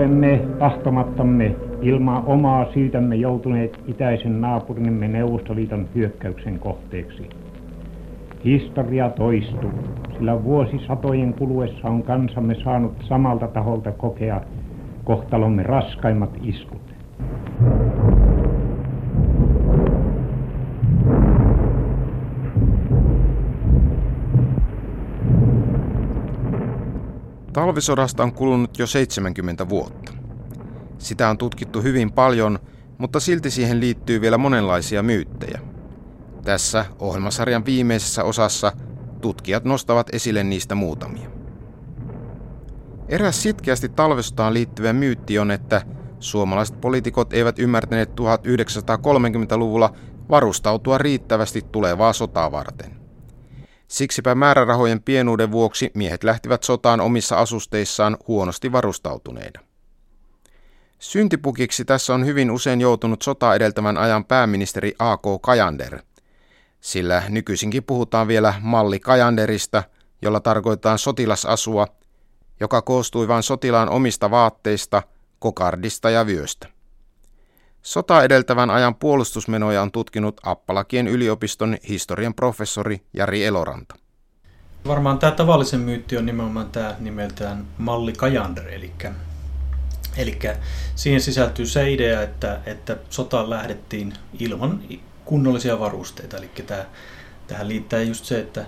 olemme tahtomattamme ilman omaa syytämme joutuneet itäisen naapurimme Neuvostoliiton hyökkäyksen kohteeksi. Historia toistuu, sillä vuosisatojen kuluessa on kansamme saanut samalta taholta kokea kohtalomme raskaimmat iskut. Talvisodasta on kulunut jo 70 vuotta. Sitä on tutkittu hyvin paljon, mutta silti siihen liittyy vielä monenlaisia myyttejä. Tässä ohjelmasarjan viimeisessä osassa tutkijat nostavat esille niistä muutamia. Eräs sitkeästi talvestaan liittyvä myytti on, että suomalaiset poliitikot eivät ymmärtäneet 1930-luvulla varustautua riittävästi tulevaa sotaa varten. Siksipä määrärahojen pienuuden vuoksi miehet lähtivät sotaan omissa asusteissaan huonosti varustautuneina. Syntipukiksi tässä on hyvin usein joutunut sota edeltävän ajan pääministeri A.K. Kajander. Sillä nykyisinkin puhutaan vielä malli Kajanderista, jolla tarkoitetaan sotilasasua, joka koostui vain sotilaan omista vaatteista, kokardista ja vyöstä. Sota edeltävän ajan puolustusmenoja on tutkinut Appalakien yliopiston historian professori Jari Eloranta. Varmaan tämä tavallisen myytti on nimenomaan tämä nimeltään malli Kajander, eli, eli siihen sisältyy se idea, että, että sotaan lähdettiin ilman kunnollisia varusteita. Eli tämä, tähän liittää just se, että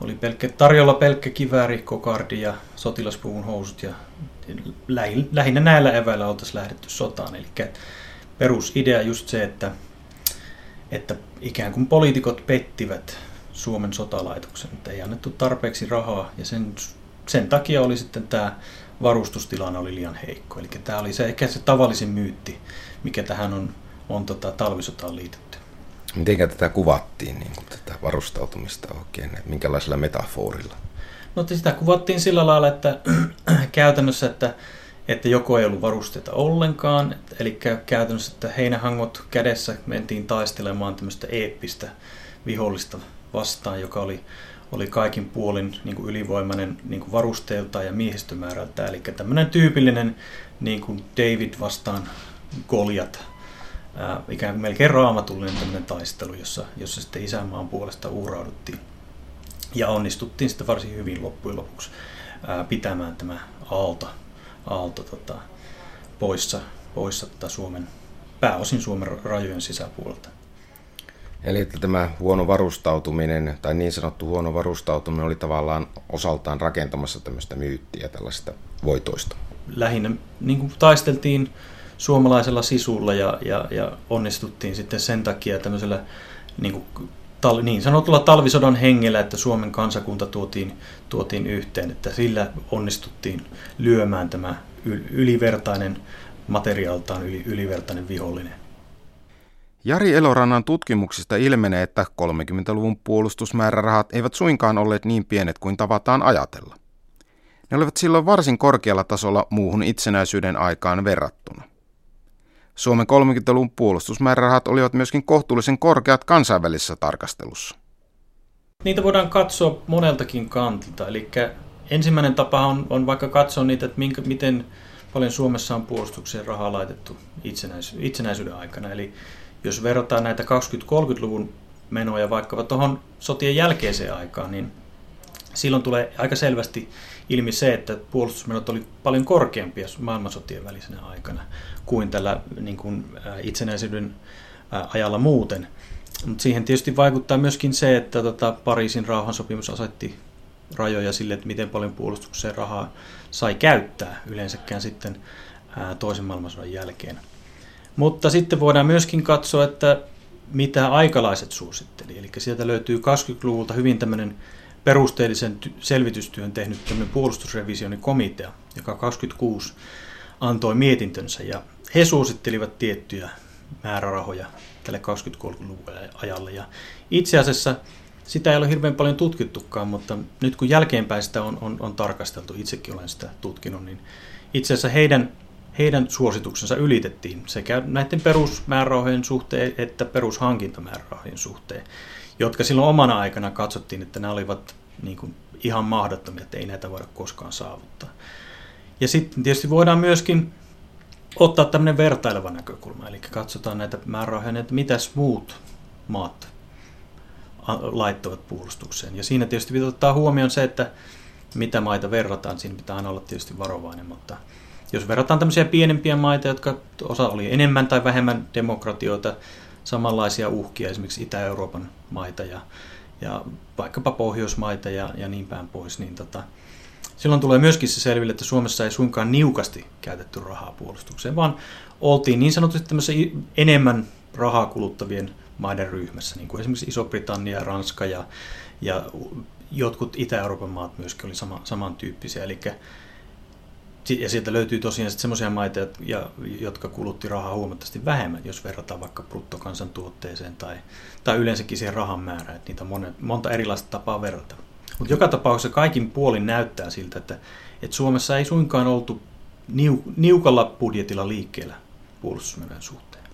oli pelkkä, tarjolla pelkkä kivääri, kokardi ja sotilaspuvun housut ja lähinnä näillä eväillä oltaisiin lähdetty sotaan. Eli perusidea just se, että, että ikään kuin poliitikot pettivät Suomen sotalaitoksen, että ei annettu tarpeeksi rahaa ja sen, sen takia oli sitten tämä varustustilanne oli liian heikko. Eli tämä oli se, ehkä se tavallisin myytti, mikä tähän on, on tota, talvisotaan liitetty. Miten tätä kuvattiin, niin kuin tätä varustautumista oikein, minkälaisella metaforilla? No sitä kuvattiin sillä lailla, että käytännössä, että että joko ei ollut varusteita ollenkaan, eli käytännössä, että heinähangot kädessä mentiin taistelemaan tämmöistä eeppistä vihollista vastaan, joka oli, oli kaikin puolin niin kuin ylivoimainen niin kuin varusteelta ja miehistömäärältä. Eli tämmöinen tyypillinen niin kuin David vastaan Goliat, ää, ikään kuin melkein raamatullinen tämmöinen taistelu, jossa, jossa sitten isänmaan puolesta uhrauduttiin. Ja onnistuttiin sitten varsin hyvin loppujen lopuksi ää, pitämään tämä aalto aalto tota, poissa, poissa tota Suomen, pääosin Suomen rajojen sisäpuolelta. Eli että tämä huono varustautuminen tai niin sanottu huono varustautuminen oli tavallaan osaltaan rakentamassa tämmöistä myyttiä tällaista voitoista. Lähinnä niin kuin taisteltiin suomalaisella sisulla ja, ja, ja onnistuttiin sitten sen takia tämmöisellä niin kuin tal, niin sanotulla talvisodan hengellä, että Suomen kansakunta tuotiin, tuotiin yhteen, että sillä onnistuttiin lyömään tämä ylivertainen materiaaltaan yli, ylivertainen vihollinen. Jari Elorannan tutkimuksista ilmenee, että 30-luvun puolustusmäärärahat eivät suinkaan olleet niin pienet kuin tavataan ajatella. Ne olivat silloin varsin korkealla tasolla muuhun itsenäisyyden aikaan verrattuna. Suomen 30-luvun puolustusmäärärahat olivat myöskin kohtuullisen korkeat kansainvälisessä tarkastelussa. Niitä voidaan katsoa moneltakin kantilta. Eli ensimmäinen tapa on, on vaikka katsoa niitä, että minkä, miten paljon Suomessa on puolustukseen rahaa laitettu itsenäis- itsenäisyyden aikana. Eli jos verrataan näitä 20-30-luvun menoja vaikkapa tuohon sotien jälkeiseen aikaan, niin silloin tulee aika selvästi ilmi se, että puolustusmenot oli paljon korkeampia maailmansotien välisenä aikana kuin tällä niin kuin, itsenäisyyden ajalla muuten. Mutta siihen tietysti vaikuttaa myöskin se, että tota, Pariisin rauhansopimus asetti rajoja sille, että miten paljon puolustukseen rahaa sai käyttää yleensäkään sitten ää, toisen maailmansodan jälkeen. Mutta sitten voidaan myöskin katsoa, että mitä aikalaiset suositteli. Eli sieltä löytyy 20-luvulta hyvin tämmöinen perusteellisen selvitystyön tehnyt puolustusrevisionikomitea, joka 26 antoi mietintönsä ja he suosittelivat tiettyjä määrärahoja tälle 20-luvun ajalle. Ja itse asiassa sitä ei ole hirveän paljon tutkittukaan, mutta nyt kun jälkeenpäin sitä on, on, on tarkasteltu, itsekin olen sitä tutkinut, niin itse asiassa heidän, heidän suosituksensa ylitettiin sekä näiden perusmäärärahojen suhteen että perushankintamäärärahojen suhteen, jotka silloin omana aikana katsottiin, että nämä olivat niin kuin ihan mahdottomia, että ei näitä voida koskaan saavuttaa. Ja sitten tietysti voidaan myöskin ottaa tämmöinen vertaileva näkökulma, eli katsotaan näitä määrärahoja, että mitäs muut maat laittavat puolustukseen. Ja siinä tietysti pitää ottaa huomioon se, että mitä maita verrataan, siinä pitää aina olla tietysti varovainen, mutta jos verrataan tämmöisiä pienempiä maita, jotka osa oli enemmän tai vähemmän demokratioita, samanlaisia uhkia, esimerkiksi Itä-Euroopan maita ja, ja vaikkapa Pohjoismaita ja, ja niin päin pois, niin tota, silloin tulee myöskin se selville, että Suomessa ei suinkaan niukasti käytetty rahaa puolustukseen, vaan oltiin niin sanotusti enemmän rahaa kuluttavien maiden ryhmässä, niin kuin esimerkiksi Iso-Britannia, Ranska ja, ja jotkut Itä-Euroopan maat myöskin oli sama, samantyyppisiä. Eli, ja sieltä löytyy tosiaan sellaisia maita, jotka kulutti rahaa huomattavasti vähemmän, jos verrataan vaikka bruttokansantuotteeseen tai, tai yleensäkin siihen rahan määrään. Että niitä on monta erilaista tapaa verrata. Mutta joka tapauksessa kaikin puolin näyttää siltä, että, että Suomessa ei suinkaan oltu niu, niukalla budjetilla liikkeellä puolustusmenojen suhteen.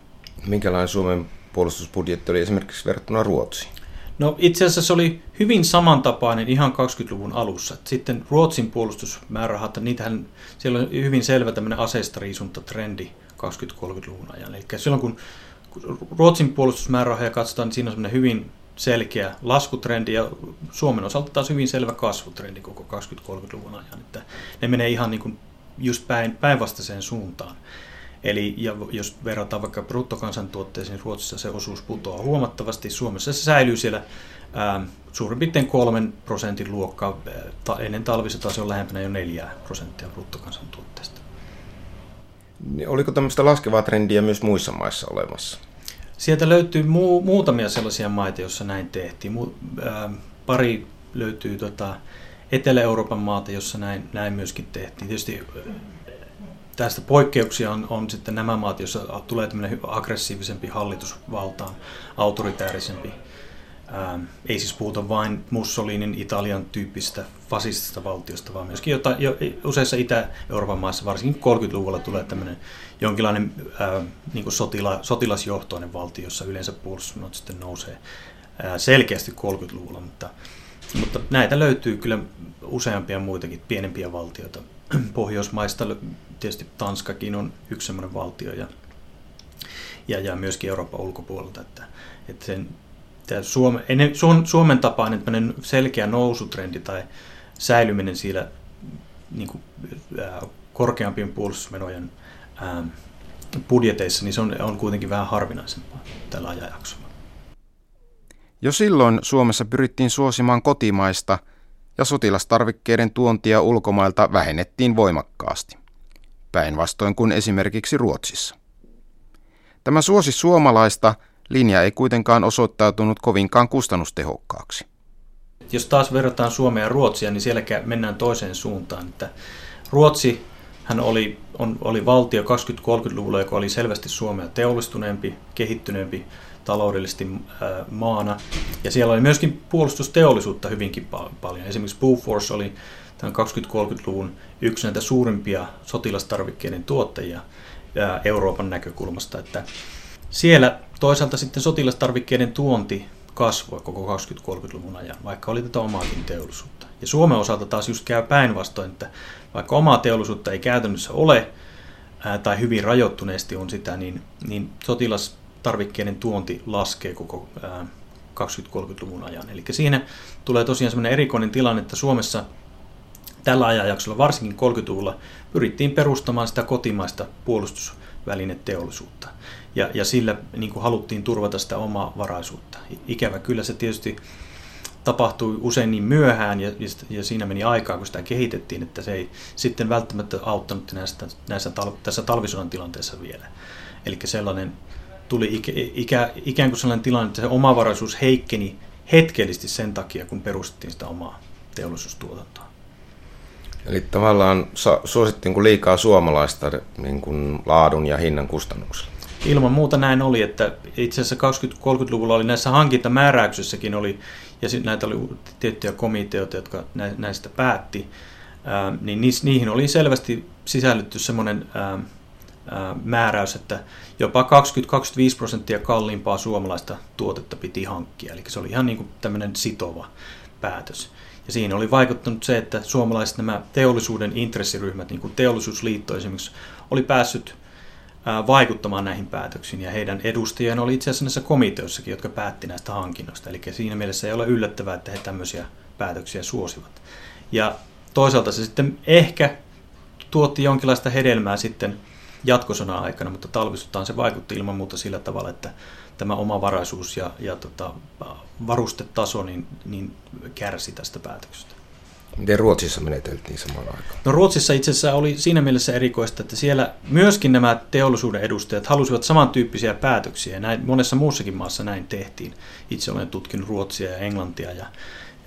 Minkälainen Suomen puolustusbudjetti oli esimerkiksi verrattuna Ruotsiin? No itse asiassa se oli hyvin samantapainen ihan 20-luvun alussa. Sitten Ruotsin puolustusmäärärahat, niitähän, siellä on hyvin selvä tämmöinen aseistariisuntatrendi 20-30-luvun ajan. Eli silloin kun Ruotsin puolustusmäärärahoja katsotaan, niin siinä on semmoinen hyvin selkeä laskutrendi ja Suomen osalta taas hyvin selvä kasvutrendi koko 20-30-luvun ajan. Että ne menee ihan niin kuin just päin, päinvastaiseen suuntaan. Eli ja jos verrataan vaikka bruttokansantuotteeseen, niin Ruotsissa se osuus putoaa huomattavasti. Suomessa se säilyy siellä ää, suurin piirtein kolmen prosentin luokkaa. Ta, ennen talvissa taas on lähempänä jo neljää prosenttia bruttokansantuotteesta. Niin oliko tämmöistä laskevaa trendiä myös muissa maissa olemassa? Sieltä löytyy mu- muutamia sellaisia maita, joissa näin tehtiin. Mu- ää, pari löytyy tota, Etelä-Euroopan maata, jossa näin, näin myöskin tehtiin. Tietysti tästä poikkeuksia on, on sitten nämä maat, joissa tulee tämmöinen aggressiivisempi hallitus valtaan, autoritäärisempi. Ää, ei siis puhuta vain Mussolinin Italian tyyppistä fasistista valtiosta, vaan myöskin jota, jo, useissa Itä-Euroopan maissa, varsinkin 30-luvulla, tulee tämmöinen jonkinlainen ää, niin sotila, sotilasjohtoinen valtio, jossa yleensä puolustusmenot sitten nousee ää, selkeästi 30-luvulla, mutta, mutta näitä löytyy kyllä useampia muitakin pienempiä valtioita Pohjoismaista tietysti Tanskakin on yksi sellainen valtio ja, ja, ja myöskin Euroopan ulkopuolelta. Että, että sen, Suome, ennen, Suomen tapainen selkeä nousutrendi tai säilyminen siellä niin kuin, ää, korkeampien puolustusmenojen ää, budjeteissa, niin se on, on kuitenkin vähän harvinaisempaa tällä ajanjaksolla. Jo silloin Suomessa pyrittiin suosimaan kotimaista – ja sotilastarvikkeiden tuontia ulkomailta vähennettiin voimakkaasti, päinvastoin kuin esimerkiksi Ruotsissa. Tämä suosi suomalaista linja ei kuitenkaan osoittautunut kovinkaan kustannustehokkaaksi. Jos taas verrataan Suomea ja Ruotsia, niin siellä mennään toiseen suuntaan. Että Ruotsi hän oli, on, oli valtio 20-30-luvulla, joka oli selvästi Suomea teollistuneempi, kehittyneempi taloudellisesti maana. Ja siellä oli myöskin puolustusteollisuutta hyvinkin paljon. Esimerkiksi Bofors oli tämän 20-30-luvun yksi näitä suurimpia sotilastarvikkeiden tuottajia Euroopan näkökulmasta. Että siellä toisaalta sitten sotilastarvikkeiden tuonti kasvoi koko 20-30-luvun ajan, vaikka oli tätä omaakin teollisuutta. Ja Suomen osalta taas just käy päinvastoin, että vaikka omaa teollisuutta ei käytännössä ole, ää, tai hyvin rajoittuneesti on sitä, niin, niin sotilas tarvikkeiden tuonti laskee koko 20-30-luvun ajan. Eli siinä tulee tosiaan sellainen erikoinen tilanne, että Suomessa tällä ajanjaksolla, varsinkin 30-luvulla, pyrittiin perustamaan sitä kotimaista puolustusvälineteollisuutta. Ja, ja sillä niin kuin haluttiin turvata sitä omaa varaisuutta. Ikävä kyllä se tietysti tapahtui usein niin myöhään ja, ja siinä meni aikaa, kun sitä kehitettiin, että se ei sitten välttämättä auttanut näistä, näissä tässä talvisodan tilanteessa vielä. Eli sellainen tuli ikä, ikä, ikään kuin sellainen tilanne, että se omavaraisuus heikkeni hetkellisesti sen takia, kun perustettiin sitä omaa teollisuustuotantoa. Eli tavallaan suosittiin kuin liikaa suomalaista niin kuin laadun ja hinnan kustannuksella. Ilman muuta näin oli, että itse asiassa 20-30-luvulla oli näissä hankintamääräyksissäkin oli, ja näitä oli tiettyjä komiteoita, jotka näistä päätti, niin niihin oli selvästi sisällytty semmoinen määräys, että jopa 20-25 prosenttia kalliimpaa suomalaista tuotetta piti hankkia. Eli se oli ihan niin kuin tämmöinen sitova päätös. Ja siinä oli vaikuttanut se, että suomalaiset nämä teollisuuden intressiryhmät, niin kuin teollisuusliitto esimerkiksi, oli päässyt vaikuttamaan näihin päätöksiin. Ja heidän edustajien oli itse asiassa näissä komiteoissakin, jotka päätti näistä hankinnoista. Eli siinä mielessä ei ole yllättävää, että he tämmöisiä päätöksiä suosivat. Ja toisaalta se sitten ehkä tuotti jonkinlaista hedelmää sitten jatkosona aikana, mutta talvisottaan se vaikutti ilman muuta sillä tavalla, että tämä omavaraisuus ja, ja tota, varustetaso niin, niin kärsi tästä päätöksestä. Miten Ruotsissa meneteltiin samaan aikaan? No Ruotsissa itse asiassa oli siinä mielessä erikoista, että siellä myöskin nämä teollisuuden edustajat halusivat samantyyppisiä päätöksiä. Näin, monessa muussakin maassa näin tehtiin. Itse olen tutkinut Ruotsia ja Englantia ja,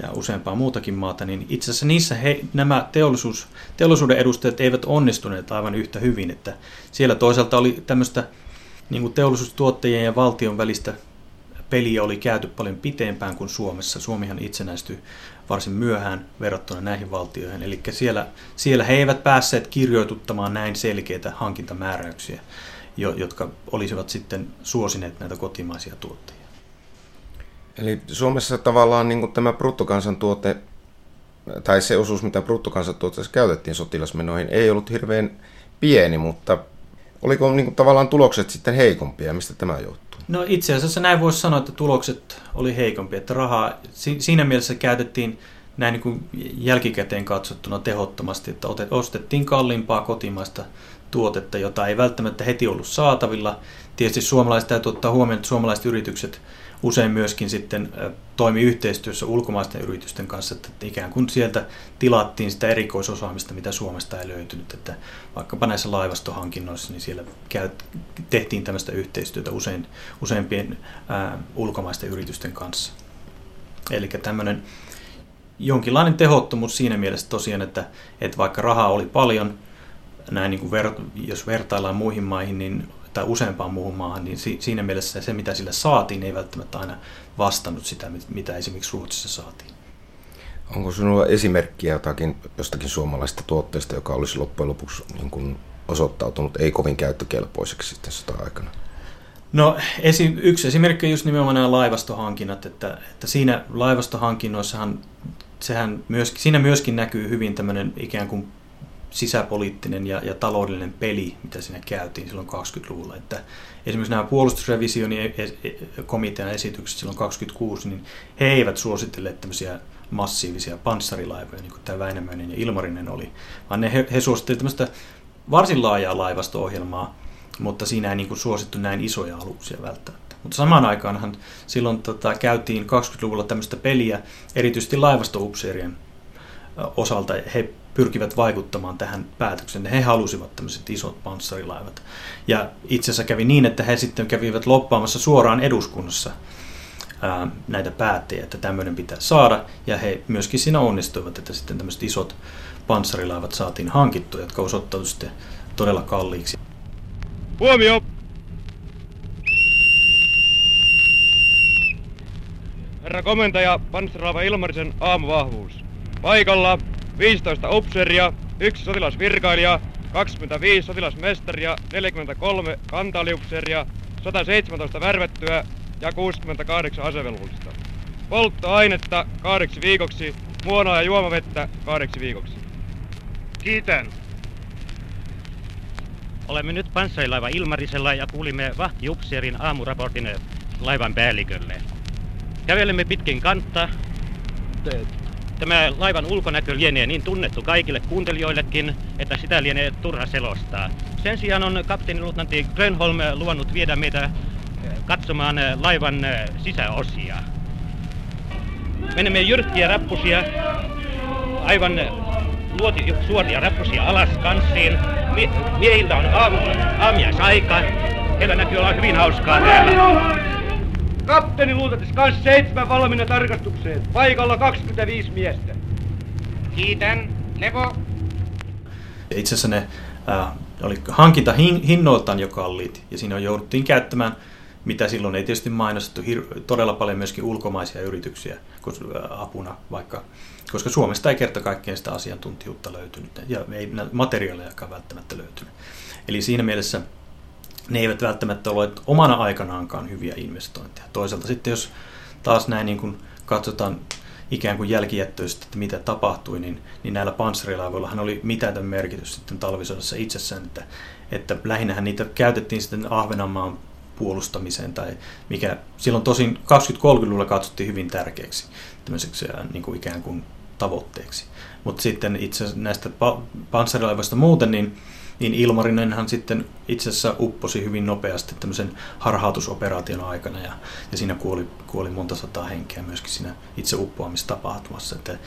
ja useampaa muutakin maata, niin itse asiassa niissä he, nämä teollisuus, teollisuuden edustajat eivät onnistuneet aivan yhtä hyvin. Että siellä toisaalta oli tämmöistä niin kuin teollisuustuottajien ja valtion välistä peliä oli käyty paljon pitempään kuin Suomessa. Suomihan itsenäistyi varsin myöhään verrattuna näihin valtioihin. Eli siellä, siellä he eivät päässeet kirjoituttamaan näin selkeitä hankintamääräyksiä, jotka olisivat sitten suosineet näitä kotimaisia tuottajia. Eli Suomessa tavallaan niin kuin tämä bruttokansantuote, tai se osuus, mitä bruttokansantuotteessa käytettiin sotilasmenoihin, ei ollut hirveän pieni, mutta oliko niin kuin tavallaan tulokset sitten heikompia, mistä tämä johtuu? No itse asiassa näin voisi sanoa, että tulokset oli heikompia, että rahaa siinä mielessä käytettiin näin niin kuin jälkikäteen katsottuna tehottomasti, että ostettiin kalliimpaa kotimaista tuotetta, jota ei välttämättä heti ollut saatavilla. Tietysti suomalaiset täytyy ottaa huomioon, että suomalaiset yritykset usein myöskin sitten toimi yhteistyössä ulkomaisten yritysten kanssa, että ikään kuin sieltä tilattiin sitä erikoisosaamista, mitä Suomesta ei löytynyt. Että vaikkapa näissä laivastohankinnoissa, niin siellä tehtiin tämmöistä yhteistyötä usein, useimpien ää, ulkomaisten yritysten kanssa. Eli tämmöinen jonkinlainen tehottomuus siinä mielessä tosiaan, että, että vaikka rahaa oli paljon, näin niin kuin ver, jos vertaillaan muihin maihin, niin tai useampaan muuhun maahan, niin siinä mielessä se, mitä sillä saatiin, ei välttämättä aina vastannut sitä, mitä esimerkiksi Ruotsissa saatiin. Onko sinulla esimerkkiä jotakin, jostakin suomalaista tuotteesta, joka olisi loppujen lopuksi niin kuin osoittautunut ei kovin käyttökelpoiseksi sitten sitä aikana? No esi- yksi esimerkki on just nimenomaan nämä laivastohankinnat, että, että siinä laivastohankinnoissahan sehän myöskin, siinä myöskin näkyy hyvin tämmöinen ikään kuin sisäpoliittinen ja, ja taloudellinen peli, mitä siinä käytiin silloin 20-luvulla. Että esimerkiksi nämä puolustusrevisionin e, e, komitean esitykset silloin 26, niin he eivät suositelleet tämmöisiä massiivisia panssarilaivoja, niin kuin tämä Väinämöinen ja Ilmarinen oli, vaan ne, he, he suosittelivat tämmöistä varsin laajaa laivasto-ohjelmaa, mutta siinä ei niin kuin suosittu näin isoja aluksia välttämättä. Mutta samaan aikaanhan silloin tota, käytiin 20-luvulla tämmöistä peliä, erityisesti laivastoupseerien osalta. He pyrkivät vaikuttamaan tähän päätökseen. He halusivat tämmöiset isot panssarilaivat. Ja itse asiassa kävi niin, että he sitten kävivät loppaamassa suoraan eduskunnassa ää, näitä päättäjiä, että tämmöinen pitää saada. Ja he myöskin siinä onnistuivat, että sitten tämmöiset isot panssarilaivat saatiin hankittua, jotka osoittautuivat sitten todella kalliiksi. Huomio! Herra komentaja, panssarilaiva Ilmarisen aamuvahvuus. Paikalla 15 upseeria, yksi sotilasvirkailija, 25 sotilasmestaria, 43 kantaliupseeria, 117 värvettyä ja 68 asevelvollista. Polttoainetta kahdeksi viikoksi, muonaa ja juomavettä kahdeksi viikoksi. Kiitän. Olemme nyt panssarilaiva Ilmarisella ja kuulimme vahtiupseerin aamuraportin laivan päällikölle. Kävelemme pitkin kantta Tämä laivan ulkonäkö lienee niin tunnettu kaikille kuuntelijoillekin, että sitä lienee turha selostaa. Sen sijaan on kapteeni luutnantti Grönholm luvannut viedä meitä eh, katsomaan eh, laivan eh, sisäosia. Menemme jyrkkiä rappusia, aivan luoti suoria rappusia alas kanssiin. Mie- miehiltä on aamu, aamiaisaika. Heillä näkyy olla hyvin hauskaa täällä. Kapteeni luutatis kans seitsemän valmiina tarkastukseen. Paikalla 25 miestä. Kiitän. Levo. Itse asiassa ne äh, oli hankinta hin, hinnoiltaan jo kalliit ja siinä jouduttiin käyttämään mitä silloin ei tietysti mainostettu, hir- todella paljon myöskin ulkomaisia yrityksiä äh, apuna, vaikka, koska Suomesta ei kerta kaikkien sitä asiantuntijuutta löytynyt ja ei materiaalejakaan välttämättä löytynyt. Eli siinä mielessä ne eivät välttämättä ole omana aikanaankaan hyviä investointeja. Toisaalta sitten jos taas näin niin kuin katsotaan ikään kuin jälkijättöistä, että mitä tapahtui, niin, niin näillä panssarilaivoillahan oli mitätön merkitys sitten talvisodassa itsessään, että, että lähinnähän niitä käytettiin sitten Ahvenanmaan puolustamiseen tai mikä silloin tosin 20-30-luvulla katsottiin hyvin tärkeäksi tämmöiseksi niin kuin ikään kuin tavoitteeksi. Mutta sitten itse näistä panssarilaivoista muuten, niin, niin Ilmarinenhan sitten itse asiassa upposi hyvin nopeasti tämmöisen harhautusoperaation aikana ja, ja siinä kuoli, kuoli monta sataa henkeä myöskin siinä itse uppoamistapahtumassa. Että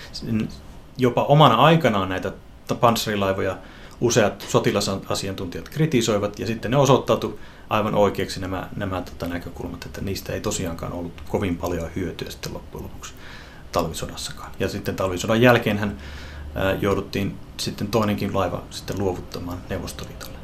jopa omana aikanaan näitä panssarilaivoja useat sotilasasiantuntijat kritisoivat ja sitten ne osoittautu aivan oikeaksi nämä, nämä tota, näkökulmat, että niistä ei tosiaankaan ollut kovin paljon hyötyä sitten loppujen lopuksi talvisodassakaan. Ja sitten talvisodan jälkeen hän jouduttiin sitten toinenkin laiva sitten luovuttamaan Neuvostoliitolle.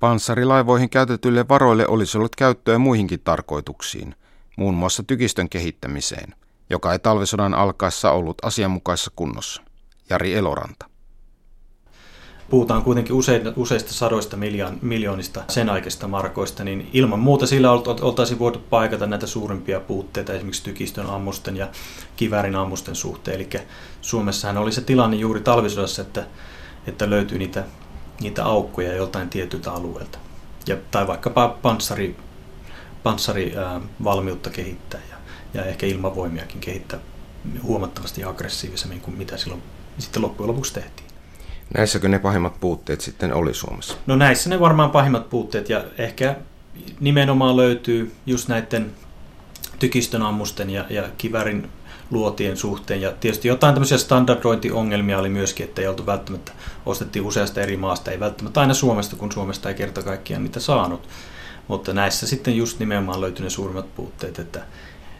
Panssarilaivoihin käytetyille varoille olisi ollut käyttöä muihinkin tarkoituksiin, muun muassa tykistön kehittämiseen, joka ei talvisodan alkaessa ollut asianmukaisessa kunnossa. Jari Eloranta puhutaan kuitenkin useista, useista sadoista miljoon, miljoonista sen aikaisista markoista, niin ilman muuta sillä oltaisiin voitu paikata näitä suurimpia puutteita esimerkiksi tykistön ammusten ja kivärin ammusten suhteen. Eli Suomessahan oli se tilanne juuri talvisodassa, että, että löytyy niitä, niitä aukkoja joltain tietyltä alueelta. Ja, tai vaikkapa panssari, panssarivalmiutta kehittää ja, ja ehkä ilmavoimiakin kehittää huomattavasti aggressiivisemmin kuin mitä silloin sitten loppujen lopuksi tehtiin. Näissäkö ne pahimmat puutteet sitten oli Suomessa? No näissä ne varmaan pahimmat puutteet ja ehkä nimenomaan löytyy just näiden tykistön ammusten ja, ja kivärin luotien suhteen. Ja tietysti jotain tämmöisiä standardointiongelmia oli myöskin, että ei oltu välttämättä, ostettiin useasta eri maasta, ei välttämättä aina Suomesta, kun Suomesta ei kerta kaikkiaan niitä saanut. Mutta näissä sitten just nimenomaan löytyi ne suurimmat puutteet, että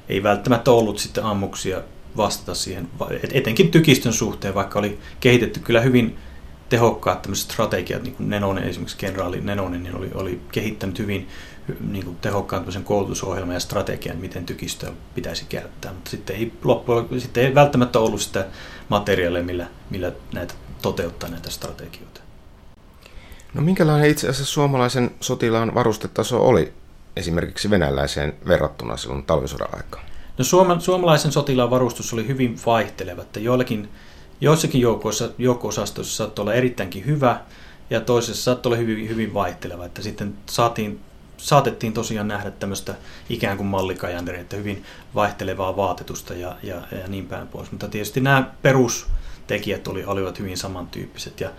ei välttämättä ollut sitten ammuksia vastata siihen, etenkin tykistön suhteen, vaikka oli kehitetty kyllä hyvin tehokkaat tämmöiset strategiat, niin kuin Nenonen, esimerkiksi kenraali Nenonen, niin oli, oli kehittänyt hyvin niin kuin tehokkaan koulutusohjelman ja strategian, miten tykistöä pitäisi käyttää. Mutta sitten ei, loppujen, sitten ei välttämättä ollut sitä materiaalia, millä, millä näitä toteuttaa näitä strategioita. No minkälainen itse asiassa suomalaisen sotilaan varustetaso oli esimerkiksi venäläiseen verrattuna silloin talvisodan aikaan? No suoma, suomalaisen sotilaan varustus oli hyvin vaihteleva, että joillakin Joissakin joukoissa, joukko-osastoissa saattoi olla erittäinkin hyvä ja toisessa saattoi olla hyvin, hyvin vaihteleva. Että sitten saatiin, saatettiin tosiaan nähdä tämmöistä ikään kuin mallikajanderia, että hyvin vaihtelevaa vaatetusta ja, ja, ja niin päin pois. Mutta tietysti nämä perustekijät oli, olivat hyvin samantyyppiset. Ja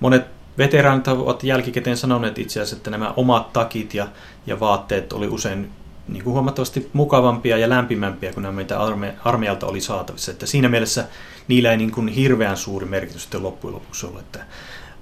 monet veteraanit ovat jälkikäteen sanoneet itse asiassa, että nämä omat takit ja, ja vaatteet oli usein niin kuin huomattavasti mukavampia ja lämpimämpiä kuin nämä, mitä arme, armeijalta oli saatavissa. Että siinä mielessä niillä ei niin kuin hirveän suuri merkitys sitten loppujen lopuksi ole. Että,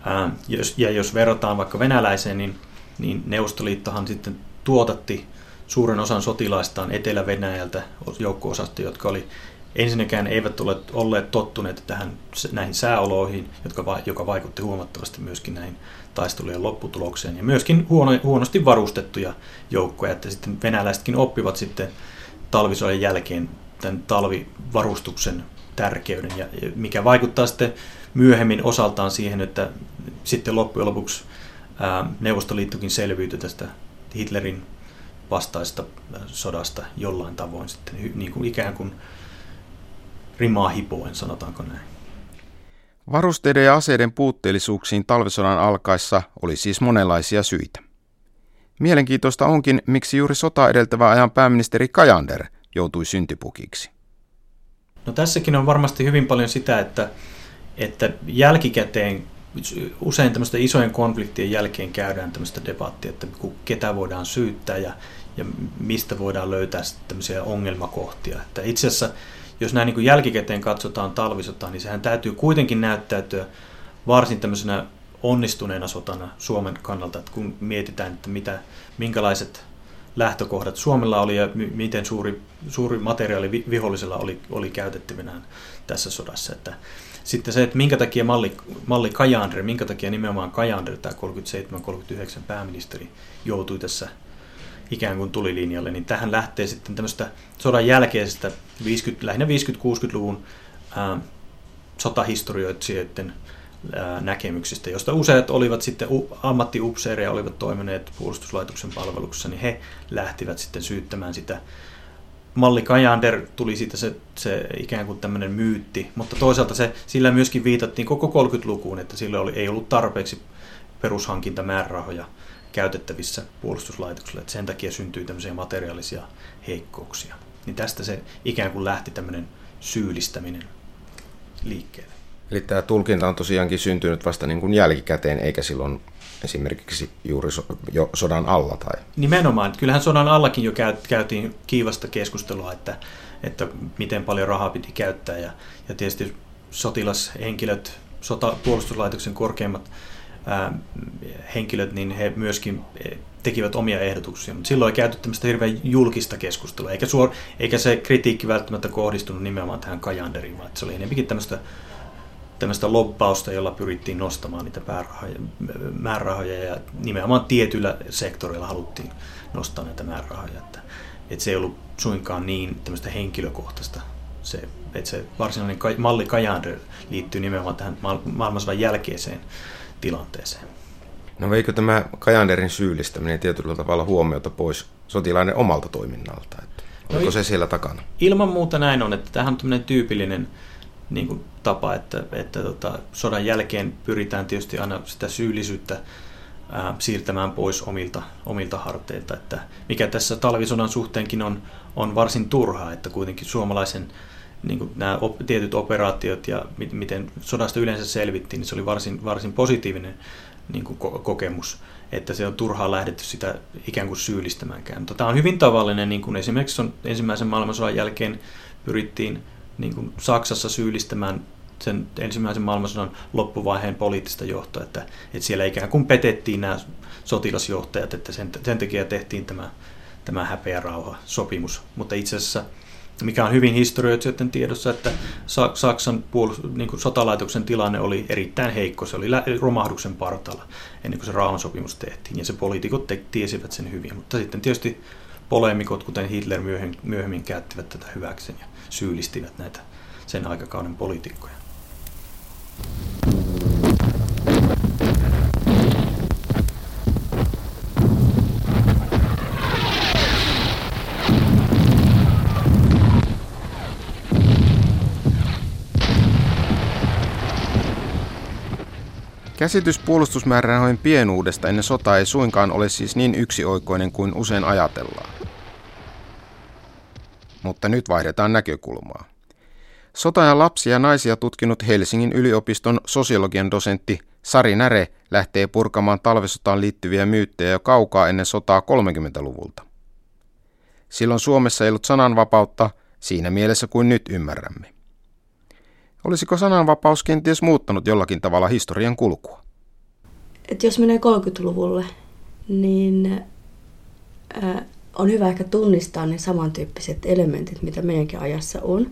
ää, jos, ja jos verrataan vaikka venäläiseen, niin, niin Neuvostoliittohan sitten tuotatti suuren osan sotilaistaan Etelä-Venäjältä joukko-osasta, jotka oli ensinnäkään eivät ole olleet tottuneet tähän, näihin sääoloihin, jotka, joka vaikutti huomattavasti myöskin näihin taistelujen lopputulokseen. Ja myöskin huono, huonosti varustettuja joukkoja, että sitten venäläisetkin oppivat sitten talvisodan jälkeen tämän talvivarustuksen tärkeyden, ja mikä vaikuttaa sitten myöhemmin osaltaan siihen, että sitten loppujen lopuksi Neuvostoliittokin selviytyi tästä Hitlerin vastaista sodasta jollain tavoin sitten niin kuin ikään kuin rimaa hipoen, sanotaanko näin. Varusteiden ja aseiden puutteellisuuksiin talvisodan alkaessa oli siis monenlaisia syitä. Mielenkiintoista onkin, miksi juuri sota edeltävä ajan pääministeri Kajander joutui syntipukiksi. No tässäkin on varmasti hyvin paljon sitä, että, että jälkikäteen usein tämmöisten isojen konfliktien jälkeen käydään tämmöistä debattia, että ketä voidaan syyttää ja, ja mistä voidaan löytää tämmöisiä ongelmakohtia. Että itse asiassa jos näin niin kuin jälkikäteen katsotaan talvisotaan, niin sehän täytyy kuitenkin näyttäytyä varsin tämmöisenä onnistuneena sotana Suomen kannalta, että kun mietitään, että mitä, minkälaiset lähtökohdat Suomella oli ja miten suuri, suuri materiaali vihollisella oli, oli käytettävänään tässä sodassa. Että sitten se, että minkä takia malli, malli Kajander, minkä takia nimenomaan Kajander, tämä 37-39 pääministeri, joutui tässä ikään kuin tulilinjalle, niin tähän lähtee sitten tämmöistä sodan jälkeisestä 50, lähinnä 50-60-luvun ää, sotahistorioitsijoiden ää, näkemyksistä, joista useat olivat sitten ammattiupseereja, olivat toimineet puolustuslaitoksen palveluksessa, niin he lähtivät sitten syyttämään sitä. Malli Kajander tuli siitä se, se ikään kuin tämmöinen myytti, mutta toisaalta se, sillä myöskin viitattiin koko 30-lukuun, että sillä oli, ei ollut tarpeeksi perushankintamäärärahoja käytettävissä puolustuslaitoksella, että sen takia syntyi tämmöisiä materiaalisia heikkouksia. Niin tästä se ikään kuin lähti tämmöinen syyllistäminen liikkeelle. Eli tämä tulkinta on tosiaankin syntynyt vasta niin kuin jälkikäteen, eikä silloin esimerkiksi juuri so, jo sodan alla? Tai? Nimenomaan. Kyllähän sodan allakin jo käytiin kiivasta keskustelua, että, että miten paljon rahaa piti käyttää. Ja, ja tietysti sotilashenkilöt, sota, puolustuslaitoksen korkeimmat ää, henkilöt, niin he myöskin tekivät omia ehdotuksia, mutta silloin ei käyty tämmöistä hirveän julkista keskustelua, eikä, suor, eikä se kritiikki välttämättä kohdistunut nimenomaan tähän Kajanderiin, vaan se oli enemmänkin tämmöistä tämmöistä lobbausta, jolla pyrittiin nostamaan niitä määrärahoja, määrärahoja ja nimenomaan tietyillä sektoreilla haluttiin nostaa näitä määrärahoja. Että, että se ei ollut suinkaan niin tämmöistä henkilökohtaista. Se, että se varsinainen malli Kajander liittyy nimenomaan tähän maailmansodan jälkeiseen tilanteeseen. No veikö tämä Kajanderin syyllistäminen tietyllä tavalla huomiota pois sotilaiden omalta toiminnalta? Että oliko no, se siellä takana? Ilman muuta näin on, että tämähän on tämmöinen tyypillinen niin kuin tapa, että, että tota, sodan jälkeen pyritään tietysti aina sitä syyllisyyttä ää, siirtämään pois omilta, omilta harteilta, että mikä tässä talvisodan suhteenkin on, on varsin turhaa, että kuitenkin suomalaisen niin kuin nämä op, tietyt operaatiot ja mit, miten sodasta yleensä selvittiin, niin se oli varsin, varsin positiivinen niin kuin ko- kokemus, että se on turhaa lähdetty sitä ikään kuin syyllistämäänkään. Mutta tämä on hyvin tavallinen, niin kuin esimerkiksi on ensimmäisen maailmansodan jälkeen pyrittiin niin kuin Saksassa syyllistämään sen ensimmäisen maailmansodan loppuvaiheen poliittista johtoa, että, että siellä ikään kuin petettiin nämä sotilasjohtajat, että sen, sen takia tehtiin tämä, tämä häpeä rauha sopimus. Mutta itse asiassa mikä on hyvin historioitsijoiden tiedossa, että Saksan puolust- niin kuin sotalaitoksen tilanne oli erittäin heikko. Se oli romahduksen partalla ennen kuin se rauhansopimus tehtiin, ja se poliitikot te- tiesivät sen hyvin. Mutta sitten tietysti polemikot, kuten Hitler myöhemmin, myöhemmin käyttivät tätä hyväkseen ja syyllistivät näitä sen aikakauden poliitikkoja. Käsitys puolustusmäärärahojen pienuudesta ennen sotaa ei suinkaan ole siis niin yksioikoinen kuin usein ajatellaan. Mutta nyt vaihdetaan näkökulmaa. Sotajan lapsia ja naisia tutkinut Helsingin yliopiston sosiologian dosentti Sari Näre lähtee purkamaan talvisotaan liittyviä myyttejä jo kaukaa ennen sotaa 30-luvulta. Silloin Suomessa ei ollut sananvapautta siinä mielessä kuin nyt ymmärrämme. Olisiko sananvapaus kenties muuttanut jollakin tavalla historian kulkua? Et jos menee 30-luvulle, niin ää, on hyvä ehkä tunnistaa ne samantyyppiset elementit, mitä meidänkin ajassa on.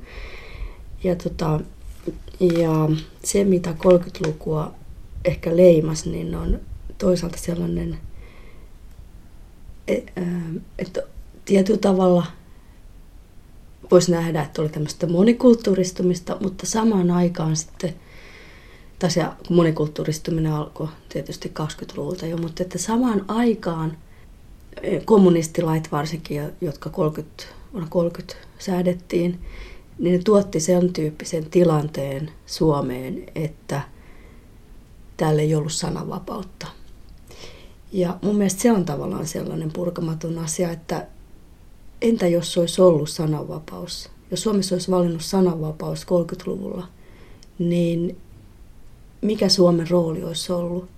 Ja, tota, ja se, mitä 30-lukua ehkä leimas, niin on toisaalta sellainen, e, että tietyllä tavalla – voisi nähdä, että oli tämmöistä monikulttuuristumista, mutta samaan aikaan sitten, tosiaan monikulttuuristuminen alkoi tietysti 20-luvulta jo, mutta että samaan aikaan eh, kommunistilait varsinkin, jotka 30, vuonna 30 säädettiin, niin ne tuotti sen tyyppisen tilanteen Suomeen, että täällä ei ollut sananvapautta. Ja mun mielestä se on tavallaan sellainen purkamaton asia, että entä jos olisi ollut sananvapaus? Jos Suomessa olisi valinnut sananvapaus 30-luvulla, niin mikä Suomen rooli olisi ollut?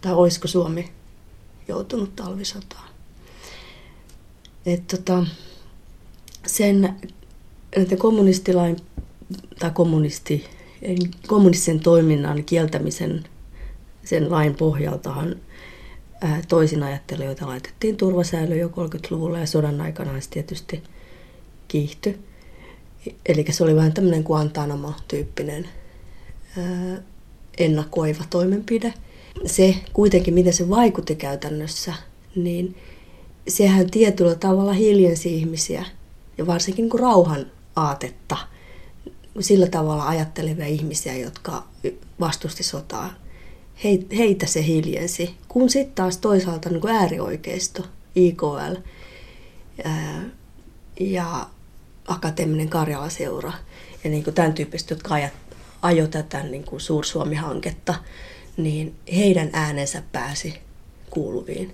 Tai olisiko Suomi joutunut talvisotaan? Et tota, sen kommunistilain tai kommunisti, kommunistisen toiminnan kieltämisen sen lain pohjaltahan toisin ajattelijoita laitettiin turvasäilöön jo 30-luvulla ja sodan aikana se tietysti kiihtyi. Eli se oli vähän tämmöinen Guantanamo-tyyppinen ennakoiva toimenpide. Se kuitenkin, miten se vaikutti käytännössä, niin sehän tietyllä tavalla hiljensi ihmisiä ja varsinkin kuin rauhan aatetta, sillä tavalla ajattelevia ihmisiä, jotka vastusti sotaa heitä se hiljensi. Kun sitten taas toisaalta niin kuin äärioikeisto, IKL, ää, ja akateeminen Karjala-seura ja niin kuin tämän tyyppiset, jotka ajat, ajo tätä niin kuin Suur-Suomi-hanketta, niin heidän äänensä pääsi kuuluviin.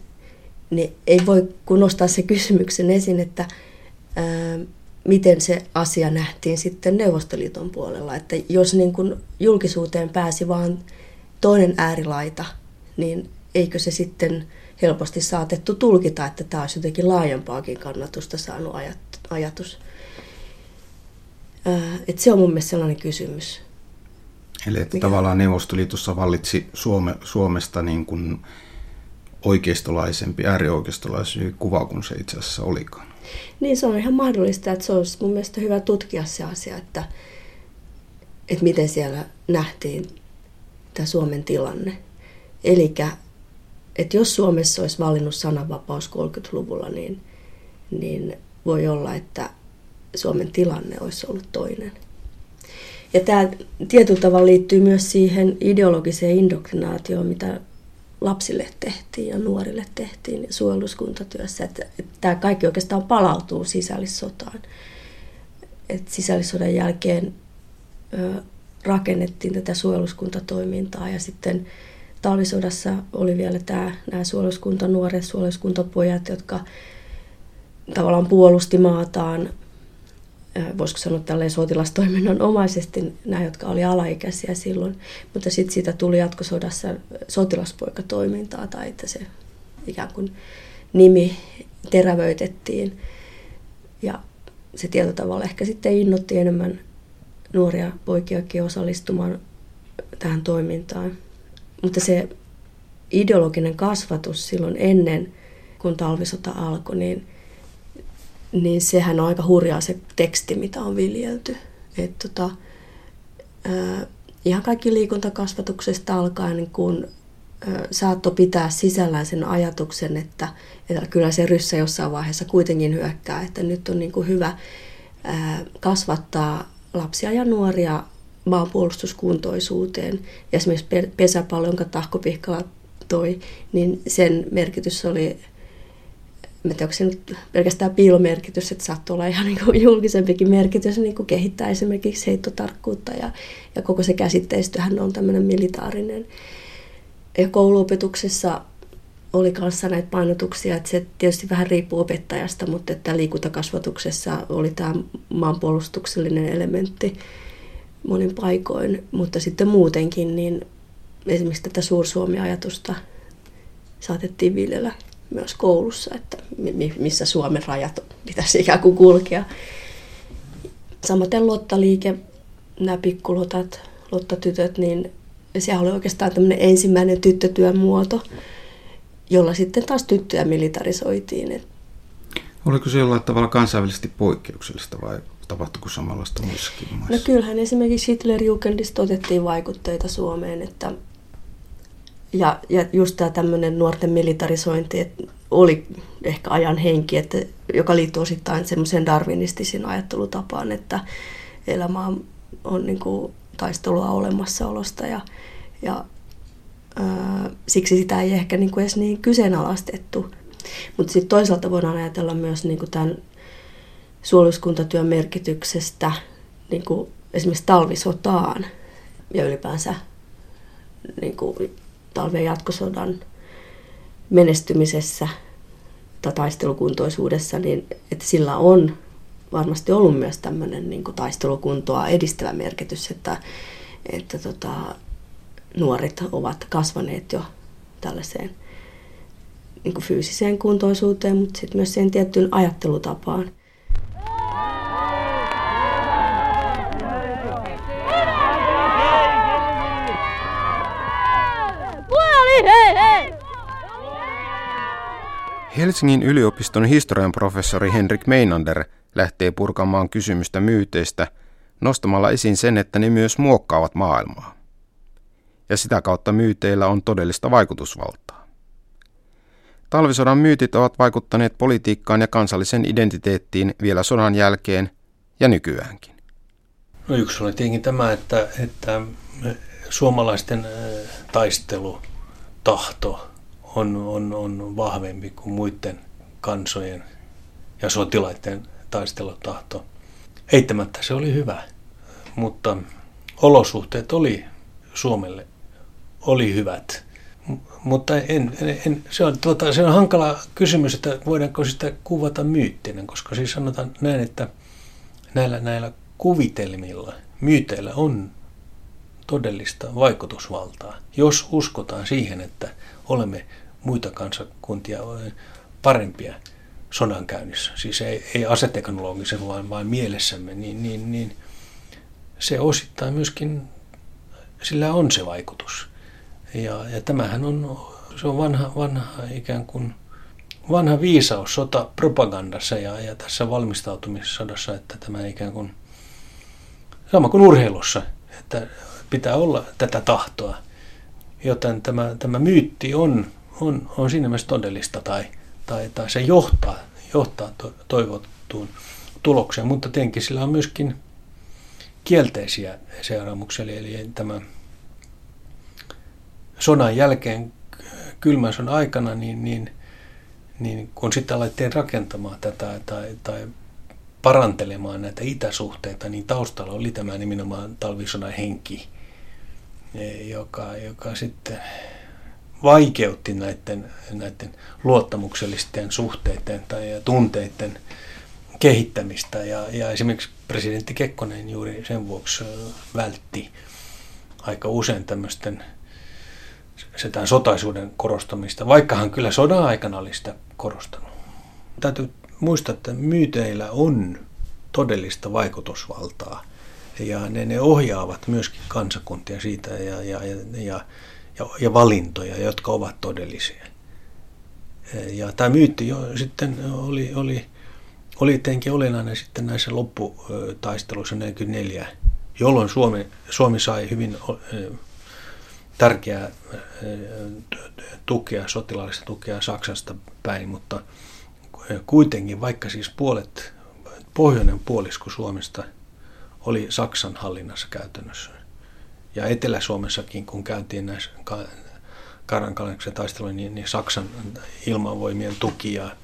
Niin ei voi kun nostaa se kysymyksen esiin, että ää, miten se asia nähtiin sitten Neuvostoliiton puolella. Että jos niin kuin julkisuuteen pääsi vain toinen äärilaita, niin eikö se sitten helposti saatettu tulkita, että tämä olisi jotenkin laajempaakin kannatusta saanut ajatus. Että se on mun mielestä sellainen kysymys. Eli että Mikä? tavallaan Neuvostoliitossa vallitsi Suome, Suomesta niin kuin oikeistolaisempi, äärioikeistolaisempi kuva kuin se itse asiassa olikaan. Niin se on ihan mahdollista, että se olisi mun mielestä hyvä tutkia se asia, että, että miten siellä nähtiin tämä Suomen tilanne. Eli että jos Suomessa olisi valinnut sananvapaus 30-luvulla, niin, niin voi olla, että Suomen tilanne olisi ollut toinen. Ja tämä tietyllä tavalla liittyy myös siihen ideologiseen indoktrinaatioon, mitä lapsille tehtiin ja nuorille tehtiin suojeluskuntatyössä. Että, että tämä kaikki oikeastaan palautuu sisällissotaan. Et sisällissodan jälkeen ö, rakennettiin tätä suojeluskuntatoimintaa ja sitten talvisodassa oli vielä tämä, nämä suojeluskuntanuoret, suojeluskuntapojat, jotka tavallaan puolusti maataan voisiko sanoa tälleen sotilastoiminnan omaisesti, nämä, jotka oli alaikäisiä silloin. Mutta sitten siitä tuli jatkosodassa sotilaspoikatoimintaa tai että se ikään kuin nimi terävöitettiin. Ja se tietyllä tavalla ehkä sitten innotti enemmän nuoria poikiakin osallistumaan tähän toimintaan. Mutta se ideologinen kasvatus silloin ennen, kun talvisota alkoi, niin – niin sehän on aika hurjaa se teksti, mitä on viljelty. Et tota, ää, ihan kaikki liikuntakasvatuksesta alkaen, niin kun ää, saatto pitää sisällään sen ajatuksen, että, että kyllä se ryssä jossain vaiheessa kuitenkin hyökkää, että nyt on niin kuin hyvä ää, kasvattaa lapsia ja nuoria maanpuolustuskuntoisuuteen. Ja esimerkiksi pesäpallo, jonka Tahko Pihkala toi, niin sen merkitys oli en tiedä, onko se nyt pelkästään piilomerkitys, että saattoi olla ihan niin kuin julkisempikin merkitys, niin kuin kehittää esimerkiksi heittotarkkuutta ja, ja koko se käsitteistöhän on tämmöinen militaarinen. Ja kouluopetuksessa oli kanssa näitä painotuksia, että se tietysti vähän riippuu opettajasta, mutta että liikuntakasvatuksessa oli tämä maanpuolustuksellinen elementti monin paikoin, mutta sitten muutenkin niin esimerkiksi tätä Suur-Suomi-ajatusta saatettiin viljellä myös koulussa, että missä Suomen rajat pitäisi ikään kuin kulkea. Samaten Lottaliike, nämä pikkulotat, Lottatytöt, niin se oli oikeastaan tämmöinen ensimmäinen tyttötyön muoto, jolla sitten taas tyttöjä militarisoitiin. Oliko se jollain tavalla kansainvälisesti poikkeuksellista vai tapahtuiko samanlaista muissakin maissa? No kyllähän esimerkiksi Hitlerjugendista otettiin vaikutteita Suomeen, että ja, ja just tämä tämmöinen nuorten militarisointi että oli ehkä ajan henki, että, joka liittyy osittain semmoiseen darwinistisiin ajattelutapaan, että elämä on, on niin kuin taistelua olemassaolosta ja, ja siksi sitä ei ehkä niin kuin edes niin kyseenalaistettu. Mutta sitten toisaalta voidaan ajatella myös niin kuin tämän suojeluskuntatyön merkityksestä niin kuin esimerkiksi talvisotaan ja ylipäänsä niin kuin talven jatkosodan menestymisessä tai taistelukuntoisuudessa, niin että sillä on varmasti ollut myös tämmöinen niin kuin taistelukuntoa edistävä merkitys, että, että tota, nuoret ovat kasvaneet jo tällaiseen niin kuin fyysiseen kuntoisuuteen, mutta sitten myös siihen tiettyyn ajattelutapaan. Helsingin yliopiston historian professori Henrik Meinander lähtee purkamaan kysymystä myyteistä nostamalla esiin sen, että ne myös muokkaavat maailmaa. Ja sitä kautta myyteillä on todellista vaikutusvaltaa. Talvisodan myytit ovat vaikuttaneet politiikkaan ja kansallisen identiteettiin vielä sodan jälkeen ja nykyäänkin. No yksi oli tietenkin tämä, että, että suomalaisten taistelu, tahto on, on, on vahvempi kuin muiden kansojen ja sotilaiden taistelutahto. Eittämättä se oli hyvä, mutta olosuhteet oli Suomelle oli hyvät. Mutta en, en, se, on, tuota, se on hankala kysymys, että voidaanko sitä kuvata myyttinä, koska siis sanotaan näin, että näillä, näillä kuvitelmilla, myyteillä on todellista vaikutusvaltaa, jos uskotaan siihen, että olemme muita kansakuntia parempia sodankäynnissä, siis ei, ei aseteknologisen, vaan, vaan mielessämme, niin, niin, niin se osittain myöskin, sillä on se vaikutus. Ja, ja tämähän on, se on vanha, vanha ikään kuin vanha viisaus sota propagandassa ja, ja tässä valmistautumissodassa, että tämä ikään kuin sama kuin urheilussa, että pitää olla tätä tahtoa. Joten tämä, tämä myytti on, on, on siinä mielessä todellista tai, tai, tai se johtaa, johtaa to, toivottuun tulokseen, mutta tietenkin sillä on myöskin kielteisiä seuraamuksia, eli, eli tämä sodan jälkeen, kylmän sodan aikana, niin, niin, niin kun sitten alettiin rakentamaan tätä tai, tai parantelemaan näitä itäsuhteita, niin taustalla oli tämä nimenomaan talvisodan henki, e, joka, joka sitten vaikeutti näiden, näiden luottamuksellisten suhteiden tai tunteiden kehittämistä. Ja, ja esimerkiksi presidentti Kekkonen juuri sen vuoksi vältti aika usein tämmöisten sitä sotaisuuden korostamista, vaikka hän kyllä sodan aikana oli sitä korostanut. Täytyy muistaa, että myyteillä on todellista vaikutusvaltaa ja ne, ne ohjaavat myöskin kansakuntia siitä ja, ja, ja, ja, ja, ja valintoja, jotka ovat todellisia. Ja tämä myytti jo sitten oli, oli, oli tietenkin olennainen sitten näissä lopputaisteluissa 44, jolloin Suomi, Suomi sai hyvin tärkeää tukea, sotilaallista tukea Saksasta päin, mutta kuitenkin vaikka siis puolet, pohjoinen puolisko Suomesta oli Saksan hallinnassa käytännössä. Ja Etelä-Suomessakin, kun käytiin näissä Karankaleksen taisteluja, niin, niin Saksan ilmavoimien tuki ja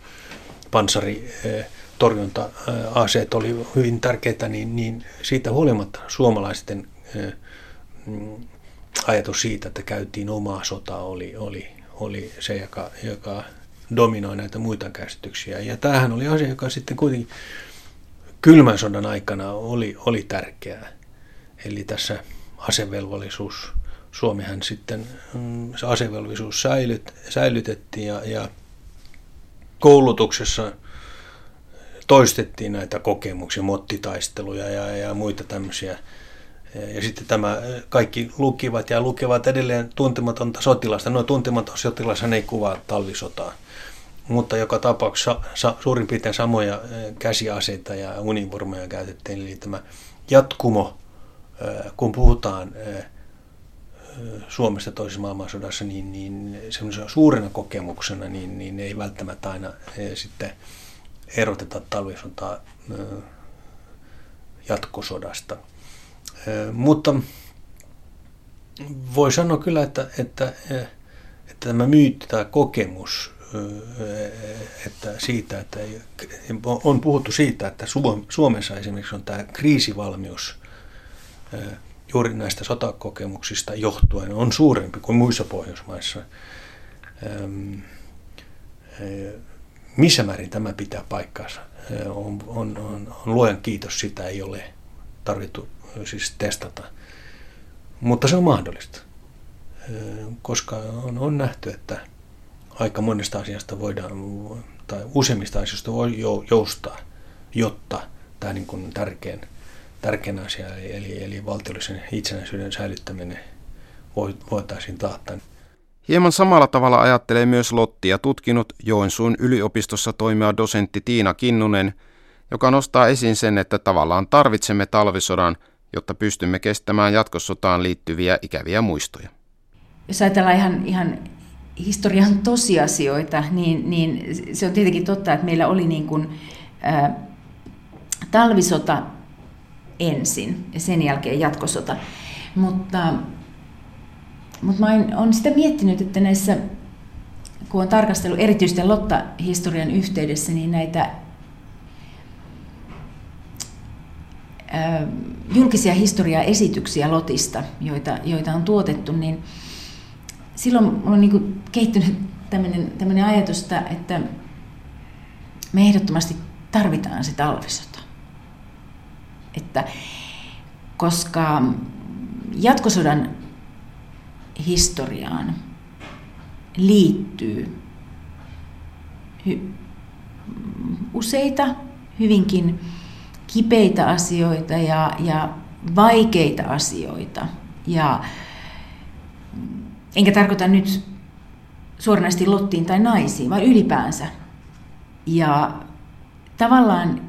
panssaritorjunta-aseet oli hyvin tärkeitä, niin, niin siitä huolimatta suomalaisten mm, ajatus siitä, että käytiin omaa sotaa, oli, oli, oli se, joka, joka dominoi näitä muita käsityksiä. Ja tämähän oli asia, joka sitten kuitenkin kylmän sodan aikana oli, oli tärkeää. Eli tässä asevelvollisuus, Suomihan sitten, mm, se asevelvollisuus säilyt, säilytettiin ja, ja koulutuksessa toistettiin näitä kokemuksia, mottitaisteluja ja, ja muita tämmöisiä ja sitten tämä kaikki lukivat ja lukevat edelleen tuntematonta sotilasta. No tuntematon sotilas ei kuvaa talvisotaa, mutta joka tapauksessa sa, suurin piirtein samoja käsiaseita ja univormeja käytettiin. Eli tämä jatkumo, kun puhutaan Suomesta toisessa maailmansodassa, niin, niin semmoisena suurena kokemuksena niin, niin ei välttämättä aina sitten eroteta talvisotaa jatkosodasta. Mutta voi sanoa kyllä, että, että, että tämä myytti tai kokemus että siitä, että on puhuttu siitä, että Suomessa esimerkiksi on tämä kriisivalmius juuri näistä sotakokemuksista johtuen on suurempi kuin muissa Pohjoismaissa. Missä määrin tämä pitää paikkansa? On, on, on, on luojan kiitos, sitä ei ole tarvittu siis testata. Mutta se on mahdollista, koska on, on nähty, että aika monesta asiasta voidaan, tai useimmista asioista voi joustaa, jotta tämä niin kuin tärkein, tärkein asia, eli, eli valtiollisen itsenäisyyden säilyttäminen voitaisiin taata. Hieman samalla tavalla ajattelee myös Lottia tutkinut Joensuun yliopistossa toimiva dosentti Tiina Kinnunen, joka nostaa esiin sen, että tavallaan tarvitsemme talvisodan – jotta pystymme kestämään jatkosotaan liittyviä ikäviä muistoja. Jos ajatellaan ihan, ihan historian tosiasioita, niin, niin se on tietenkin totta, että meillä oli niin kuin, ä, talvisota ensin ja sen jälkeen jatkosota. Mutta, mutta mä olen sitä miettinyt, että näissä, kun on tarkastellut erityisesti Lotta-historian yhteydessä, niin näitä julkisia historiaesityksiä Lotista, joita, joita on tuotettu, niin silloin mulla on niin kehittynyt tämmöinen ajatus, että me ehdottomasti tarvitaan se talvisota. Että, koska jatkosodan historiaan liittyy hy- useita hyvinkin kipeitä asioita ja, ja vaikeita asioita. Ja, enkä tarkoita nyt suoranaisesti Lottiin tai naisiin, vaan ylipäänsä. Ja tavallaan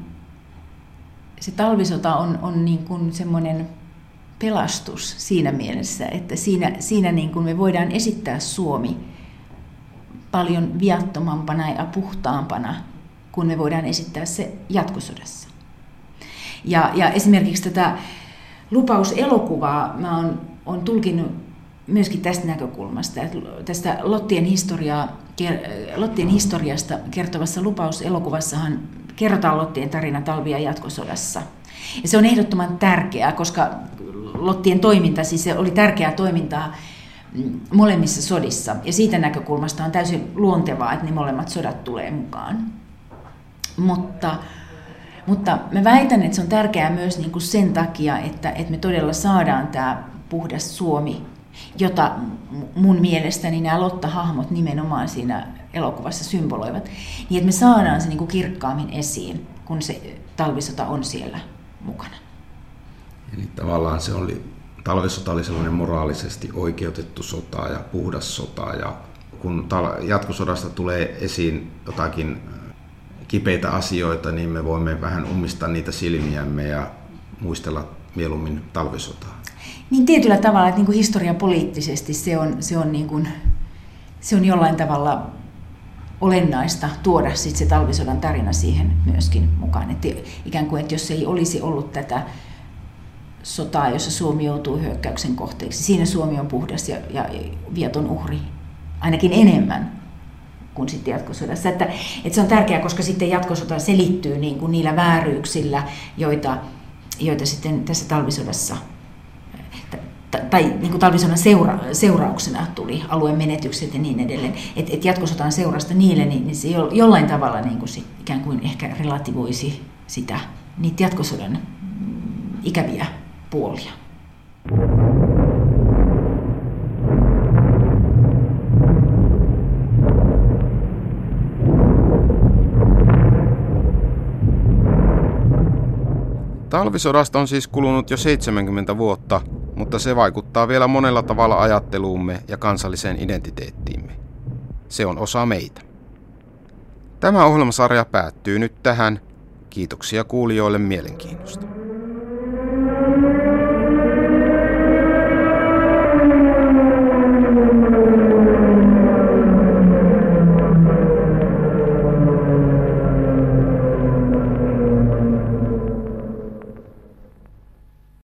se talvisota on, on niin kuin semmoinen pelastus siinä mielessä, että siinä, siinä niin kuin me voidaan esittää Suomi paljon viattomampana ja puhtaampana, kun me voidaan esittää se jatkosodassa. Ja, ja esimerkiksi tätä lupauselokuvaa mä oon, oon tulkinut myöskin tästä näkökulmasta, että tästä Lottien, historiaa, Lottien historiasta kertovassa lupauselokuvassahan kerrotaan Lottien tarina talvia jatkosodassa. Ja se on ehdottoman tärkeää, koska Lottien toiminta, siis se oli tärkeää toimintaa mm, molemmissa sodissa. Ja siitä näkökulmasta on täysin luontevaa, että ne molemmat sodat tulee mukaan. Mutta, mutta mä väitän, että se on tärkeää myös niin kuin sen takia, että, että me todella saadaan tämä puhdas Suomi, jota mun mielestäni nämä Lotta-hahmot nimenomaan siinä elokuvassa symboloivat, niin että me saadaan se niin kuin kirkkaammin esiin, kun se talvisota on siellä mukana. Eli tavallaan se oli, talvisota oli sellainen moraalisesti oikeutettu sota ja puhdas sota ja kun jatkosodasta tulee esiin jotakin kipeitä asioita, niin me voimme vähän ummistaa niitä silmiämme ja muistella mieluummin talvisotaa. Niin tietyllä tavalla, että niin kuin historia poliittisesti se on, se, on niin kuin, se on jollain tavalla olennaista tuoda sit se talvisodan tarina siihen myöskin mukaan. Että ikään kuin, että jos ei olisi ollut tätä sotaa, jossa Suomi joutuu hyökkäyksen kohteeksi, siinä Suomi on puhdas ja, ja vieton uhri ainakin enemmän kuin sitten jatkosodassa. Että, että se on tärkeää, koska sitten jatkosota selittyy niin kuin niillä vääryyksillä, joita, joita sitten tässä talvisodassa tai niin kuin talvisodan seura, seurauksena tuli alueen menetykset ja niin edelleen. Että et jatkosotaan seurasta niille, niin, niin se jollain tavalla niin kuin sit ikään kuin ehkä relativoisi sitä, niitä jatkosodan ikäviä puolia. Talvisodasta on siis kulunut jo 70 vuotta, mutta se vaikuttaa vielä monella tavalla ajatteluumme ja kansalliseen identiteettiimme. Se on osa meitä. Tämä ohjelmasarja päättyy nyt tähän. Kiitoksia kuulijoille mielenkiinnosta.